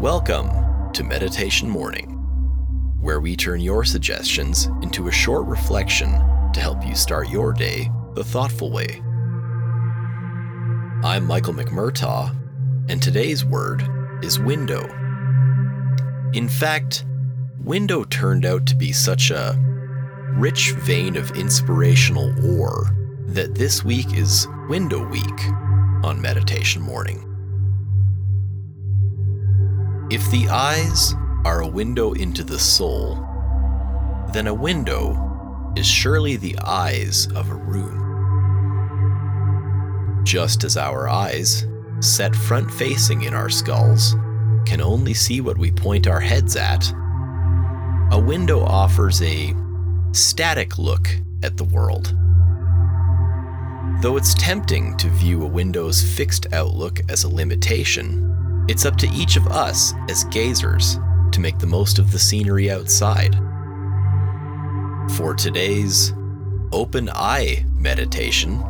Welcome to Meditation Morning, where we turn your suggestions into a short reflection to help you start your day the thoughtful way. I'm Michael McMurtaugh, and today's word is window. In fact, window turned out to be such a rich vein of inspirational ore that this week is Window Week on Meditation Morning. If the eyes are a window into the soul, then a window is surely the eyes of a room. Just as our eyes, set front facing in our skulls, can only see what we point our heads at, a window offers a static look at the world. Though it's tempting to view a window's fixed outlook as a limitation, it's up to each of us as gazers to make the most of the scenery outside. For today's open eye meditation,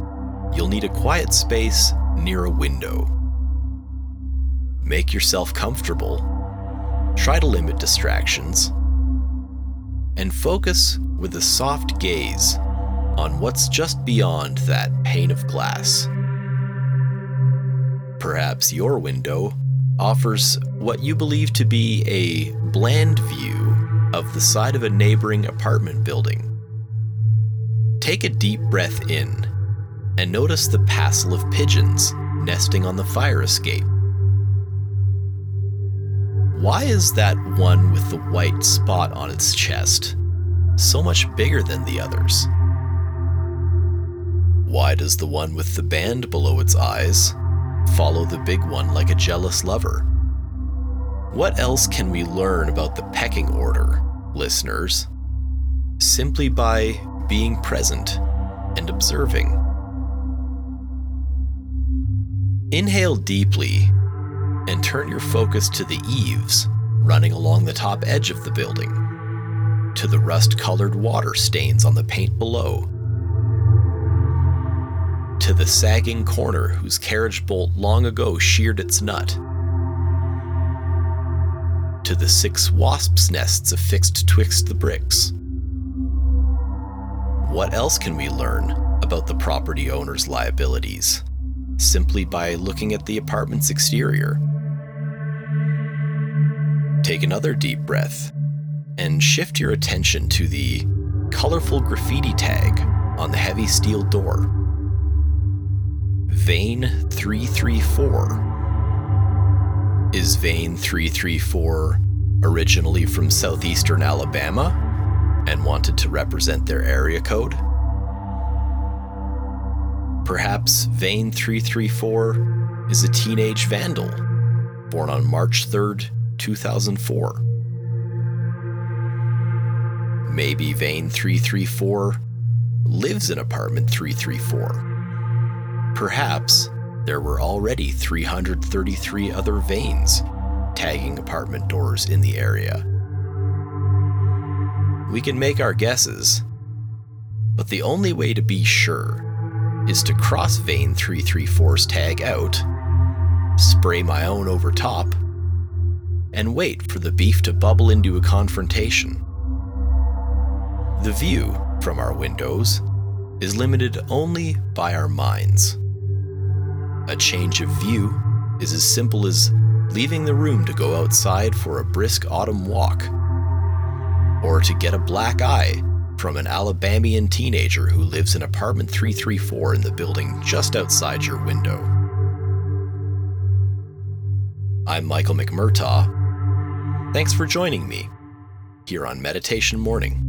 you'll need a quiet space near a window. Make yourself comfortable, try to limit distractions, and focus with a soft gaze on what's just beyond that pane of glass. Perhaps your window offers what you believe to be a bland view of the side of a neighboring apartment building. Take a deep breath in and notice the passel of pigeons nesting on the fire escape. Why is that one with the white spot on its chest so much bigger than the others? Why does the one with the band below its eyes follow the big one like a jealous lover. What else can we learn about the pecking order, listeners? Simply by being present and observing. Inhale deeply and turn your focus to the eaves running along the top edge of the building, to the rust colored water stains on the paint below to the sagging corner whose carriage bolt long ago sheared its nut, to the six wasps' nests affixed twixt the bricks. What else can we learn about the property owner's liabilities simply by looking at the apartment's exterior? Take another deep breath and shift your attention to the colorful graffiti tag on the heavy steel door. Vein 334. Is Vein 334 originally from southeastern Alabama and wanted to represent their area code? Perhaps Vein 334 is a teenage vandal born on March 3rd, 2004. Maybe Vein 334 lives in apartment 334 Perhaps there were already 333 other veins tagging apartment doors in the area. We can make our guesses, but the only way to be sure is to cross vein 334's tag out, spray my own over top, and wait for the beef to bubble into a confrontation. The view from our windows is limited only by our minds. A change of view is as simple as leaving the room to go outside for a brisk autumn walk, or to get a black eye from an Alabamian teenager who lives in apartment 334 in the building just outside your window. I'm Michael McMurtaugh. Thanks for joining me here on Meditation Morning.